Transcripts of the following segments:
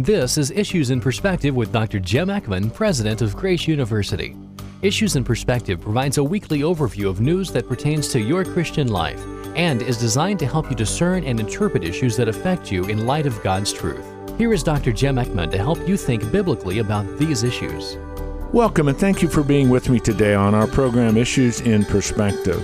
This is Issues in Perspective with Dr. Jim Eckman, President of Grace University. Issues in Perspective provides a weekly overview of news that pertains to your Christian life and is designed to help you discern and interpret issues that affect you in light of God's truth. Here is Dr. Jim Eckman to help you think biblically about these issues. Welcome and thank you for being with me today on our program Issues in Perspective.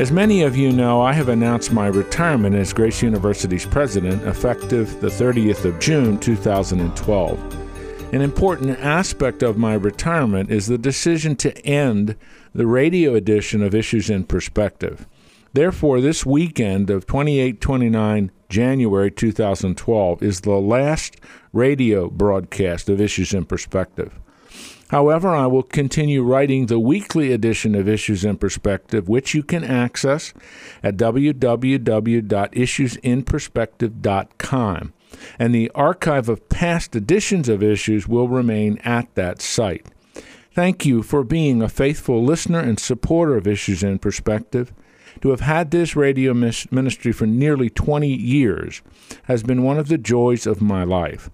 As many of you know, I have announced my retirement as Grace University's president effective the 30th of June 2012. An important aspect of my retirement is the decision to end the radio edition of Issues in Perspective. Therefore, this weekend of 28 29 January 2012 is the last radio broadcast of Issues in Perspective. However, I will continue writing the weekly edition of Issues in Perspective, which you can access at www.issuesinperspective.com. And the archive of past editions of Issues will remain at that site. Thank you for being a faithful listener and supporter of Issues in Perspective. To have had this radio ministry for nearly 20 years has been one of the joys of my life.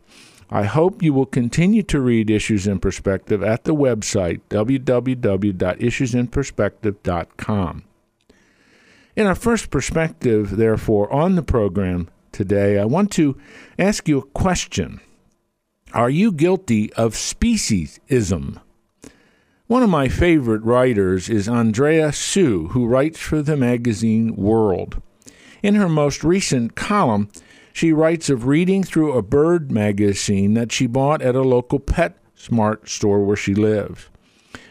I hope you will continue to read Issues in Perspective at the website www.issuesinperspective.com. In our first perspective, therefore, on the program today, I want to ask you a question. Are you guilty of speciesism? One of my favorite writers is Andree Seu, who writes for the magazine World. In her most recent column, she writes of reading through a bird magazine that she bought at a local pet smart store where she lives.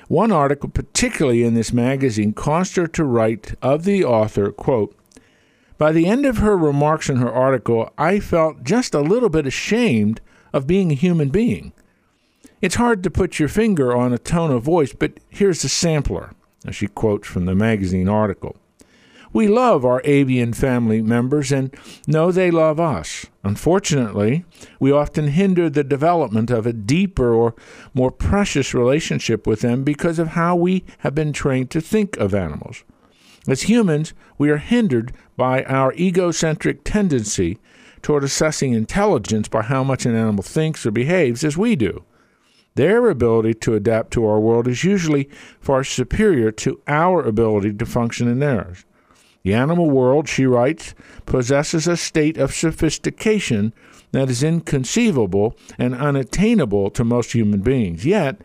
One article, particularly in this magazine, caused her to write of the author, quote, By the end of her remarks in her article, I felt just a little bit ashamed of being a human being. It's hard to put your finger on a tone of voice, but here's a sampler. She quotes from the magazine article. We love our avian family members and know they love us. Unfortunately, we often hinder the development of a deeper or more precious relationship with them because of how we have been trained to think of animals. As humans, we are hindered by our egocentric tendency toward assessing intelligence by how much an animal thinks or behaves as we do. Their ability to adapt to our world is usually far superior to our ability to function in theirs. The animal world, she writes, possesses a state of sophistication that is inconceivable and unattainable to most human beings. Yet,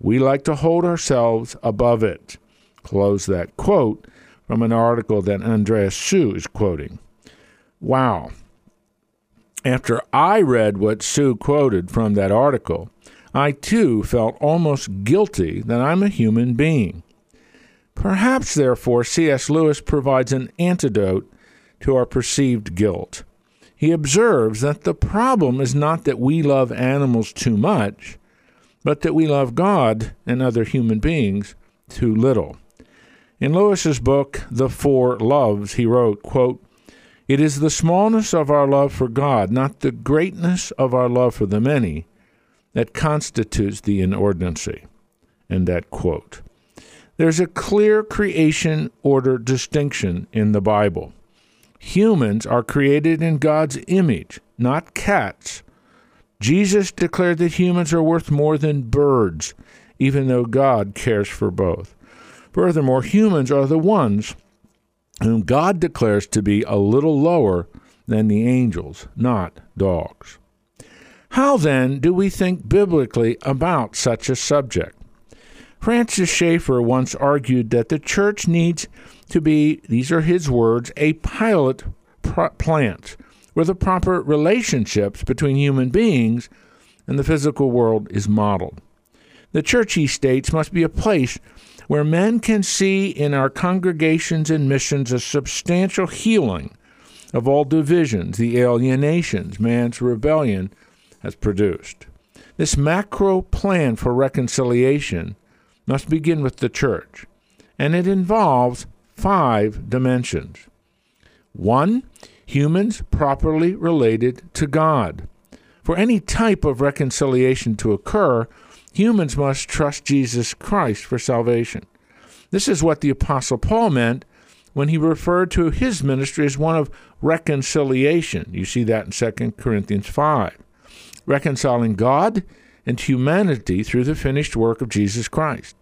we like to hold ourselves above it. Close that quote from an article that Andreas Seu is quoting. Wow. After I read what Seu quoted from that article, I too felt almost guilty that I'm a human being. Perhaps, therefore, C.S. Lewis provides an antidote to our perceived guilt. He observes that the problem is not that we love animals too much, but that we love God and other human beings too little. In Lewis's book, The Four Loves, he wrote, quote, It is the smallness of our love for God, not the greatness of our love for the many, that constitutes the inordinancy. End that quote. There's a clear creation order distinction in the Bible. Humans are created in God's image, not cats. Jesus declared that humans are worth more than birds, even though God cares for both. Furthermore, humans are the ones whom God declares to be a little lower than the angels, not dogs. How then do we think biblically about such a subject? Francis Schaeffer once argued that the church needs to be, these are his words, a pilot plant where the proper relationships between human beings and the physical world is modeled. The church, he states, must be a place where men can see in our congregations and missions a substantial healing of all divisions, the alienations man's rebellion has produced. This macro plan for reconciliation must begin with the church, and it involves five dimensions. One, humans properly related to God. For any type of reconciliation to occur, humans must trust Jesus Christ for salvation. This is what the Apostle Paul meant when he referred to his ministry as one of reconciliation. You see that in 2 Corinthians 5. reconciling God and humanity through the finished work of Jesus Christ.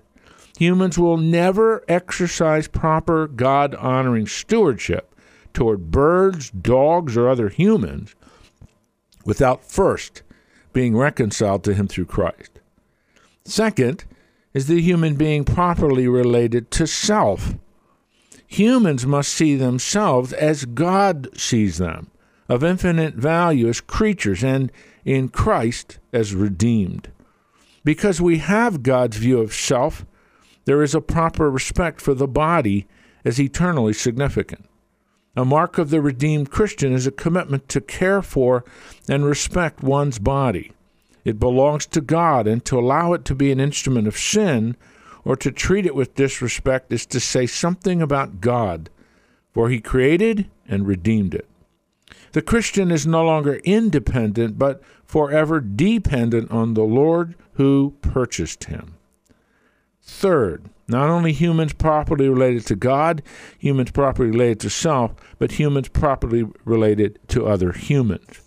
Humans will never exercise proper God honoring stewardship toward birds, dogs, or other humans without first being reconciled to Him through Christ. Second is the human being properly related to self. Humans must see themselves as God sees them, of infinite value as creatures and in Christ as redeemed. Because we have God's view of self, there is a proper respect for the body as eternally significant. A mark of the redeemed Christian is a commitment to care for and respect one's body. It belongs to God, and to allow it to be an instrument of sin or to treat it with disrespect is to say something about God, for He created and redeemed it. The Christian is no longer independent, but forever dependent on the Lord who purchased him. Third, not only humans properly related to God, humans properly related to self, but humans properly related to other humans.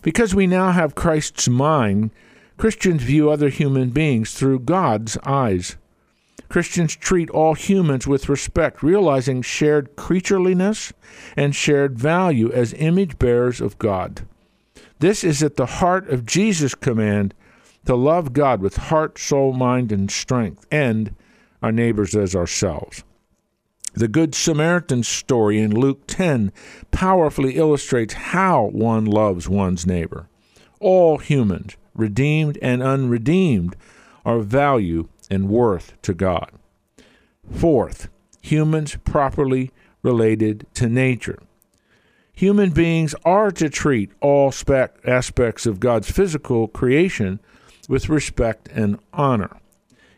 Because we now have Christ's mind, Christians view other human beings through God's eyes. Christians treat all humans with respect, realizing shared creatureliness and shared value as image bearers of God. This is at the heart of Jesus' command to love God with heart, soul, mind, and strength, and our neighbors as ourselves. The Good Samaritan story in Luke 10 powerfully illustrates how one loves one's neighbor. All humans, redeemed and unredeemed, are value and worth to God. Fourth, humans properly related to nature. Human beings are to treat all spec- aspects of God's physical creation with respect and honor.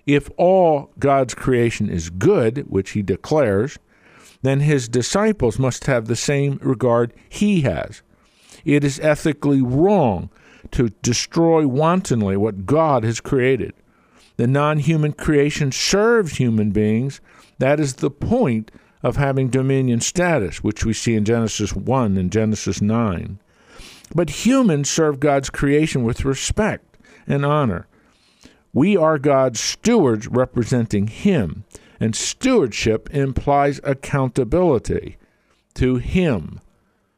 If all God's creation is good, which he declares, then his disciples must have the same regard he has. It is ethically wrong to destroy wantonly what God has created. The non human creation serves human beings. That is the point of having dominion status, which we see in Genesis 1 and Genesis 9. But humans serve God's creation with respect and honor. We are God's stewards representing Him, and stewardship implies accountability to Him.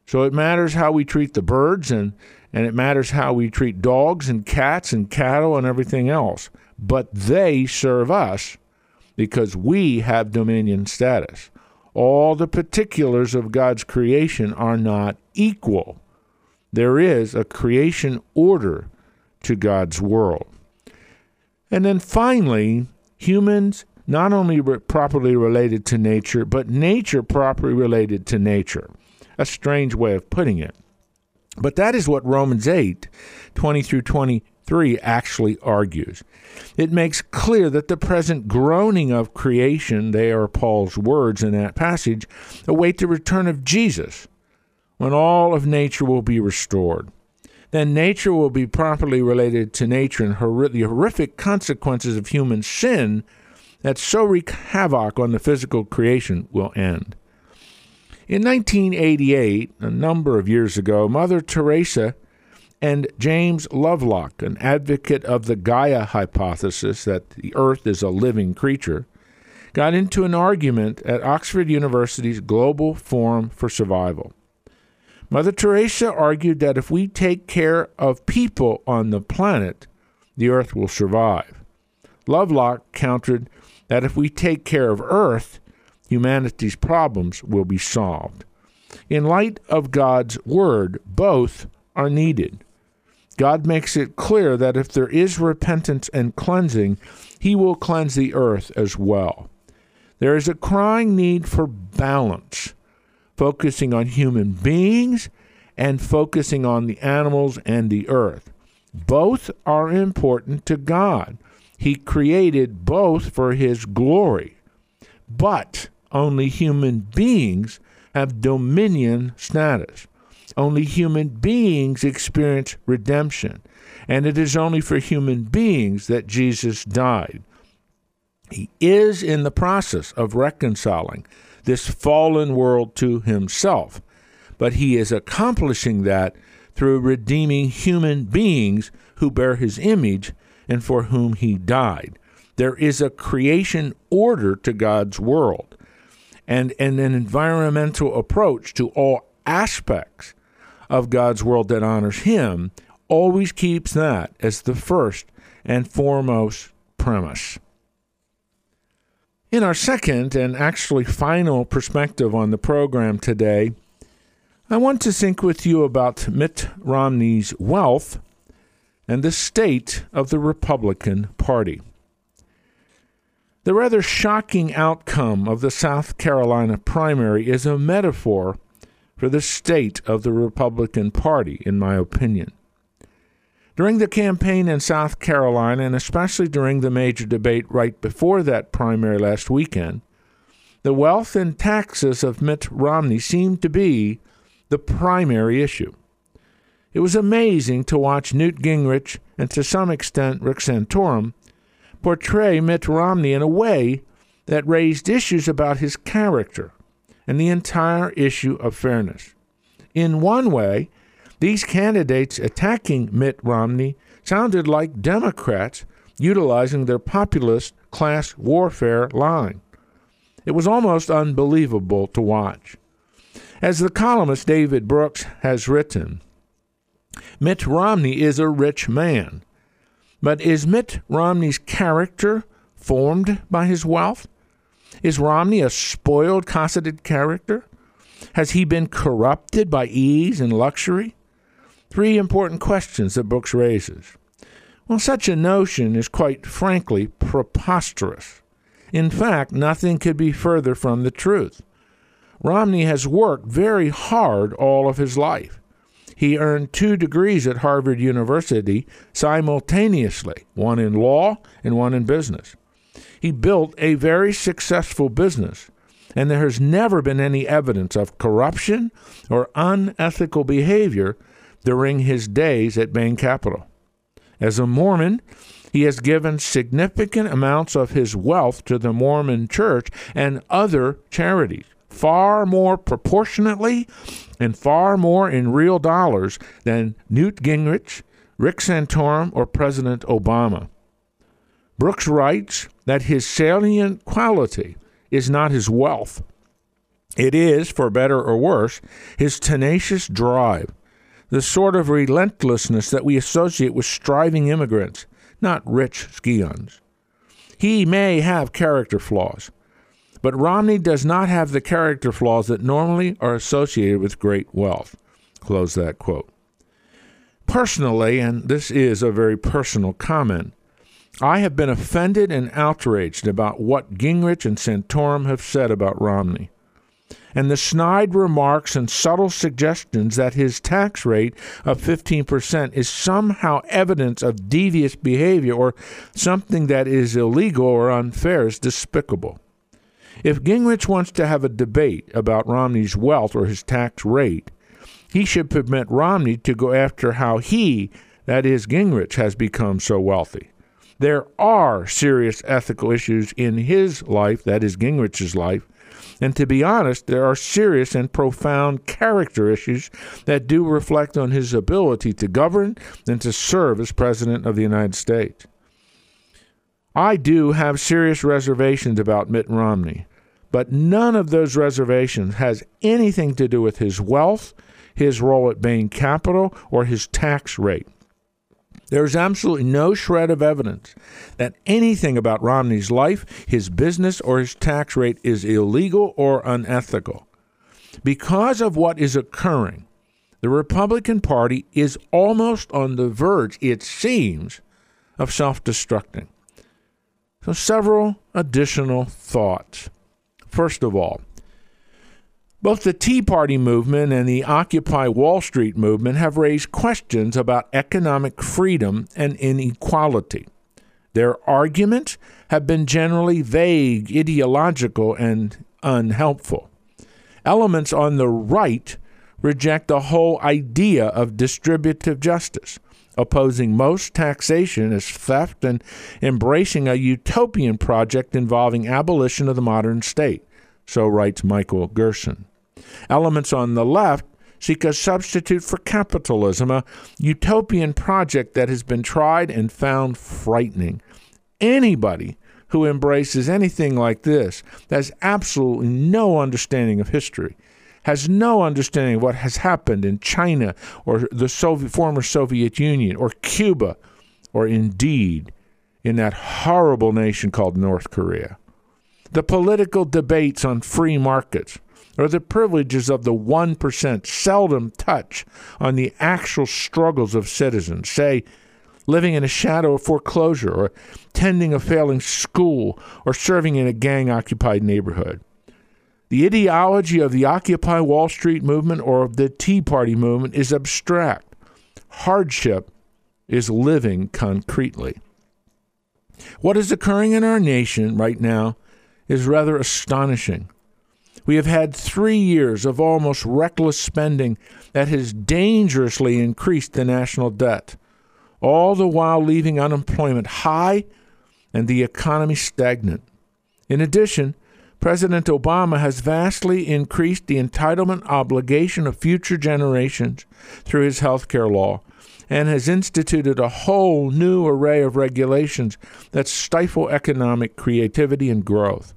So it matters how we treat the birds, and, and it matters how we treat dogs and cats and cattle and everything else but they serve us because we have dominion status. All the particulars of God's creation are not equal. There is a creation order to God's world. And then finally, humans not only re- properly related to nature, but nature properly related to nature. A strange way of putting it. But that is what Romans 8, 20 through 20 3 actually argues. It makes clear that the present groaning of creation, they are Paul's words in that passage, await the return of Jesus, when all of nature will be restored. Then nature will be properly related to nature, and hor- the horrific consequences of human sin that so wreak havoc on the physical creation will end. In 1988, a number of years ago, Mother Teresa and James Lovelock, an advocate of the Gaia hypothesis that the Earth is a living creature, got into an argument at Oxford University's Global Forum for Survival. Mother Teresa argued that if we take care of people on the planet, the Earth will survive. Lovelock countered that if we take care of Earth, humanity's problems will be solved. In light of God's Word, both are needed. God makes it clear that if there is repentance and cleansing, He will cleanse the earth as well. There is a crying need for balance, focusing on human beings and focusing on the animals and the earth. Both are important to God. He created both for His glory. But only human beings have dominion status. Only human beings experience redemption. And it is only for human beings that Jesus died. He is in the process of reconciling this fallen world to himself, but he is accomplishing that through redeeming human beings who bear his image and for whom he died. There is a creation order to God's world and, and an environmental approach to all aspects of God's world that honors him always keeps that as the first and foremost premise. In our second and actually final perspective on the program today, I want to think with you about Mitt Romney's wealth and the state of the Republican Party. The rather shocking outcome of the South Carolina primary is a metaphor for the state of the Republican Party, in my opinion. During the campaign in South Carolina, and especially during the major debate right before that primary last weekend, the wealth and taxes of Mitt Romney seemed to be the primary issue. It was amazing to watch Newt Gingrich and to some extent Rick Santorum portray Mitt Romney in a way that raised issues about his character and the entire issue of fairness. In one way, these candidates attacking Mitt Romney sounded like Democrats utilizing their populist class warfare line. It was almost unbelievable to watch. As the columnist David Brooks has written, Mitt Romney is a rich man. But is Mitt Romney's character formed by his wealth? Is Romney a spoiled, cosseted character? Has he been corrupted by ease and luxury? Three important questions that Brooks raises. Well, such a notion is quite frankly preposterous. In fact, nothing could be further from the truth. Romney has worked very hard all of his life. He earned two degrees at Harvard University simultaneously, one in law and one in business. He built a very successful business, and there has never been any evidence of corruption or unethical behavior during his days at Bain Capital. As a Mormon, he has given significant amounts of his wealth to the Mormon church and other charities, far more proportionately and far more in real dollars than Newt Gingrich, Rick Santorum, or President Obama. Brooks writes that his salient quality is not his wealth. It is, for better or worse, his tenacious drive the sort of relentlessness that we associate with striving immigrants, not rich scions. He may have character flaws, but Romney does not have the character flaws that normally are associated with great wealth. Close that quote. Personally, and this is a very personal comment, I have been offended and outraged about what Gingrich and Santorum have said about Romney and the snide remarks and subtle suggestions that his tax rate of 15% is somehow evidence of devious behavior or something that is illegal or unfair is despicable. If Gingrich wants to have a debate about Romney's wealth or his tax rate, he should permit Romney to go after how he, that is, Gingrich, has become so wealthy. There are serious ethical issues in his life, that is, Gingrich's life, and to be honest, there are serious and profound character issues that do reflect on his ability to govern and to serve as President of the United States. I do have serious reservations about Mitt Romney, but none of those reservations has anything to do with his wealth, his role at Bain Capital, or his tax rate. There's absolutely no shred of evidence that anything about Romney's life, his business, or his tax rate is illegal or unethical. Because of what is occurring, the Republican Party is almost on the verge, it seems, of self destructing. So, several additional thoughts. First of all, both the Tea Party movement and the Occupy Wall Street movement have raised questions about economic freedom and inequality. Their arguments have been generally vague, ideological, and unhelpful. Elements on the right reject the whole idea of distributive justice, opposing most taxation as theft and embracing a utopian project involving abolition of the modern state. So writes Michael Gerson. Elements on the left seek a substitute for capitalism, a utopian project that has been tried and found frightening. Anybody who embraces anything like this has absolutely no understanding of history, has no understanding of what has happened in China or the Soviet, former Soviet Union or Cuba or indeed in that horrible nation called North Korea. The political debates on free markets or the privileges of the 1% seldom touch on the actual struggles of citizens, say, living in a shadow of foreclosure, or tending a failing school, or serving in a gang occupied neighborhood. The ideology of the Occupy Wall Street movement or of the Tea Party movement is abstract. Hardship is living concretely. What is occurring in our nation right now is rather astonishing. We have had three years of almost reckless spending that has dangerously increased the national debt, all the while leaving unemployment high and the economy stagnant. In addition, President Obama has vastly increased the entitlement obligation of future generations through his health care law and has instituted a whole new array of regulations that stifle economic creativity and growth.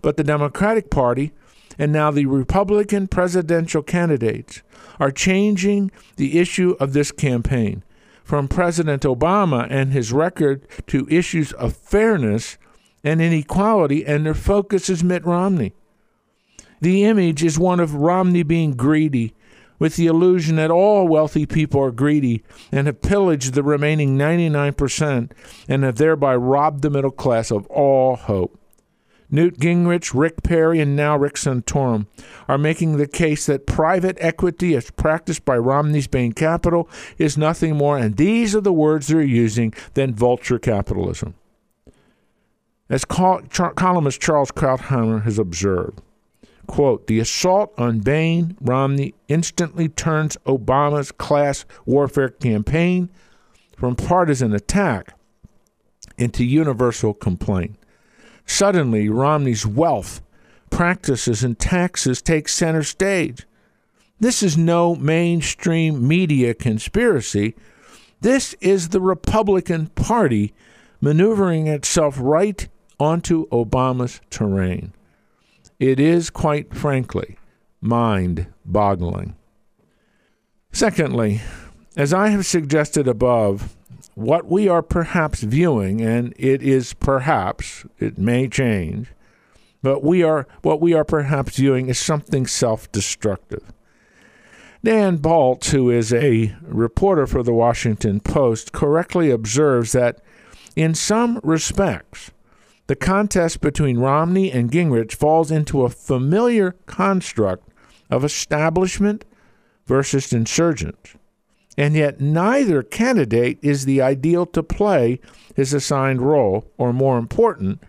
But the Democratic Party and now the Republican presidential candidates are changing the issue of this campaign from President Obama and his record to issues of fairness and inequality, and their focus is Mitt Romney. The image is one of Romney being greedy, with the illusion that all wealthy people are greedy and have pillaged the remaining 99% and have thereby robbed the middle class of all hope. Newt Gingrich, Rick Perry, and now Rick Santorum are making the case that private equity, as practiced by Romney's Bain Capital, is nothing more, and these are the words they're using, than vulture capitalism. As columnist Charles Krauthammer has observed, quote, the assault on Bain Romney instantly turns Obama's class warfare campaign from partisan attack into universal complaint. Suddenly, Romney's wealth, practices, and taxes take center stage. This is no mainstream media conspiracy. This is the Republican Party maneuvering itself right onto Obama's terrain. It is, quite frankly, mind boggling. Secondly, as I have suggested above, what we are perhaps viewing, and it is perhaps, it may change, but we are what we are perhaps viewing is something self-destructive. Dan Balz, who is a reporter for the Washington Post, correctly observes that in some respects, the contest between Romney and Gingrich falls into a familiar construct of establishment versus insurgents and yet neither candidate is the ideal to play his assigned role, or more important,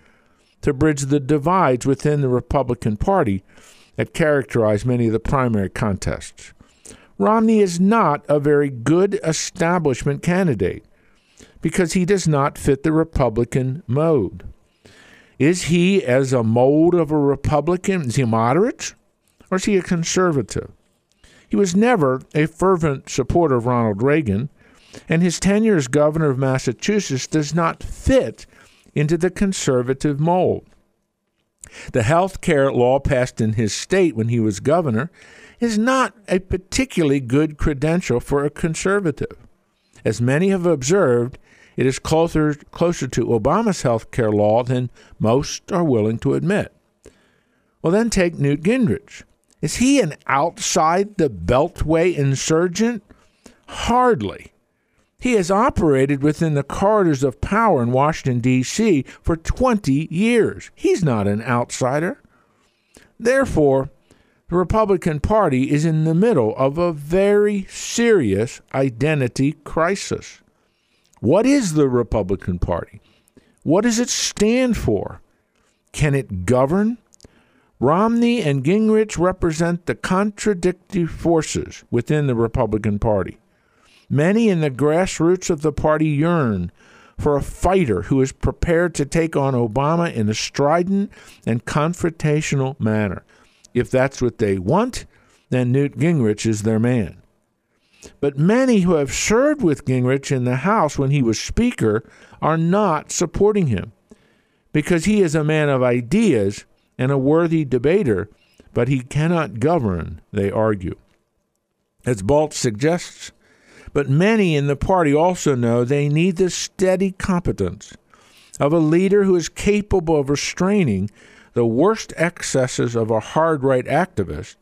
to bridge the divides within the Republican Party that characterize many of the primary contests. Romney is not a very good establishment candidate because he does not fit the Republican mode. Is he as a mold of a Republican? Is he moderate or is he a conservative? He was never a fervent supporter of Ronald Reagan, and his tenure as governor of Massachusetts does not fit into the conservative mold. The health care law passed in his state when he was governor is not a particularly good credential for a conservative. As many have observed, it is closer, closer to Obama's health care law than most are willing to admit. Well, then take Newt Gingrich. Is he an outside the Beltway insurgent? Hardly. He has operated within the corridors of power in Washington, D.C. for 20 years. He's not an outsider. Therefore, the Republican Party is in the middle of a very serious identity crisis. What is the Republican Party? What does it stand for? Can it govern? Romney and Gingrich represent the contradictory forces within the Republican Party. Many in the grassroots of the party yearn for a fighter who is prepared to take on Obama in a strident and confrontational manner. If that's what they want, then Newt Gingrich is their man. But many who have served with Gingrich in the House when he was Speaker are not supporting him because he is a man of ideas and a worthy debater, but he cannot govern, they argue. As Balz suggests, but many in the party also know they need the steady competence of a leader who is capable of restraining the worst excesses of a hard right activist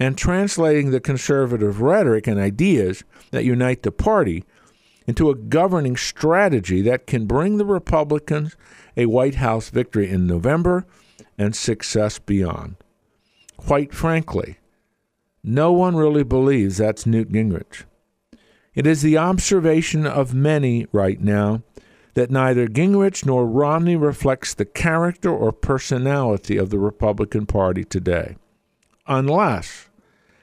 and translating the conservative rhetoric and ideas that unite the party into a governing strategy that can bring the Republicans a White House victory in November and success beyond. Quite frankly, no one really believes that's Newt Gingrich. It is the observation of many right now that neither Gingrich nor Romney reflects the character or personality of the Republican Party today. Unless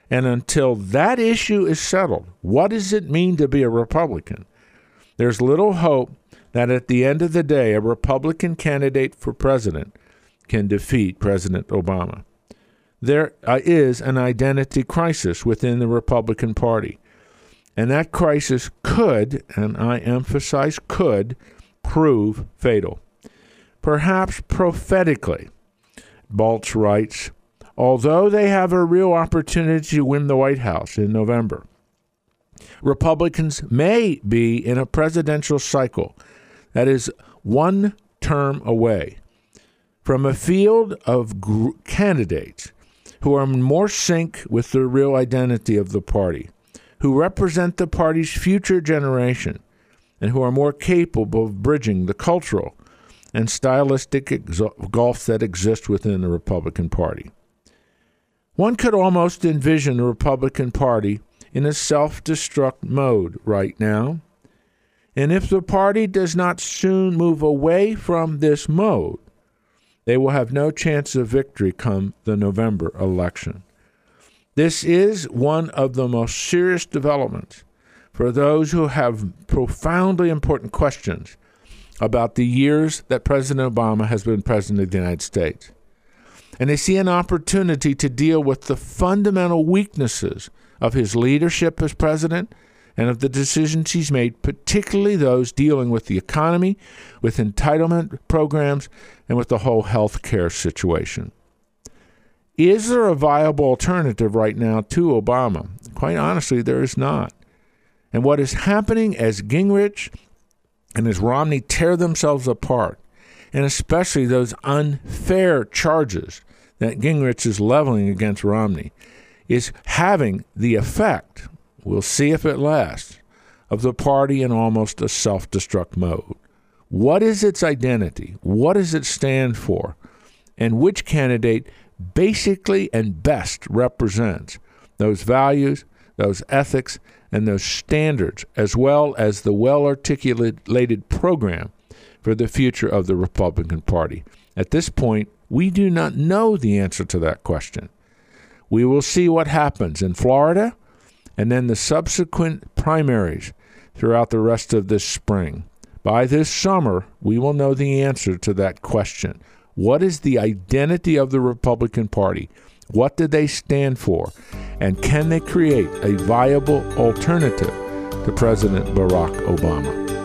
and until that issue is settled, what does it mean to be a Republican? There's little hope that at the end of the day, a Republican candidate for president can defeat President Obama. There uh, an identity crisis within the Republican Party. And that crisis could, and I emphasize could, prove fatal. Perhaps prophetically, Balz writes, although they have a real opportunity to win the White House in November, Republicans may be in a presidential cycle that is one term away from a field of gr- candidates who are more sync with the real identity of the party who represent the party's future generation and who are more capable of bridging the cultural and stylistic exo- gulf that exist within the Republican Party. One could almost envision the Republican Party in a self destruct mode right now. And if the party does not soon move away from this mode, they will have no chance of victory come the November election. This is one of the most serious developments for those who have profoundly important questions about the years that President Obama has been president of the United States. And they see an opportunity to deal with the fundamental weaknesses of his leadership as president and of the decisions he's made, particularly those dealing with the economy, with entitlement programs, and with the whole health care situation. Is there a viable alternative right now to Obama? Quite honestly, there is not. And what is happening as Gingrich and as Romney tear themselves apart, and especially those unfair charges that Gingrich is leveling against Romney, is having the effect, we'll see if it lasts, of the party in almost a self destruct mode. What is its identity? What does it stand for? And which candidate basically and best represents those values, those ethics, and those standards, as well as the well articulated program for the future of the Republican Party. At this point, we do not know the answer to that question. We will see what happens in Florida and then the subsequent primaries throughout the rest of this spring. By this summer, we will know the answer to that question. What is the identity of the Republican Party? What do they stand for? And can they create a viable alternative to President Barack Obama?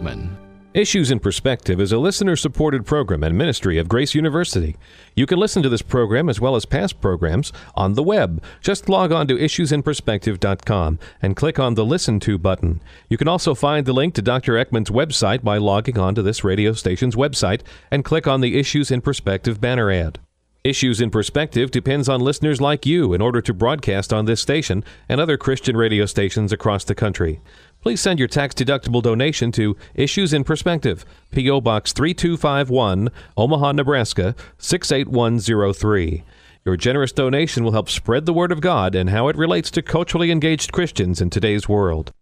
Issues in Perspective is a listener supported program and ministry of Grace University. You can listen to this program as well as past programs on the web. Just log on to issuesinperspective.com and click on the Listen To button. You can also find the link to Dr. Eckman's website by logging on to this radio station's website and click on the Issues in Perspective banner ad. Issues in Perspective depends on listeners like you in order to broadcast on this station and other Christian radio stations across the country please send your tax deductible donation to Issues in Perspective, P.O. Box 3251, Omaha, Nebraska 68103. Your generous donation will help spread the word of God and how it relates to culturally engaged Christians in today's world.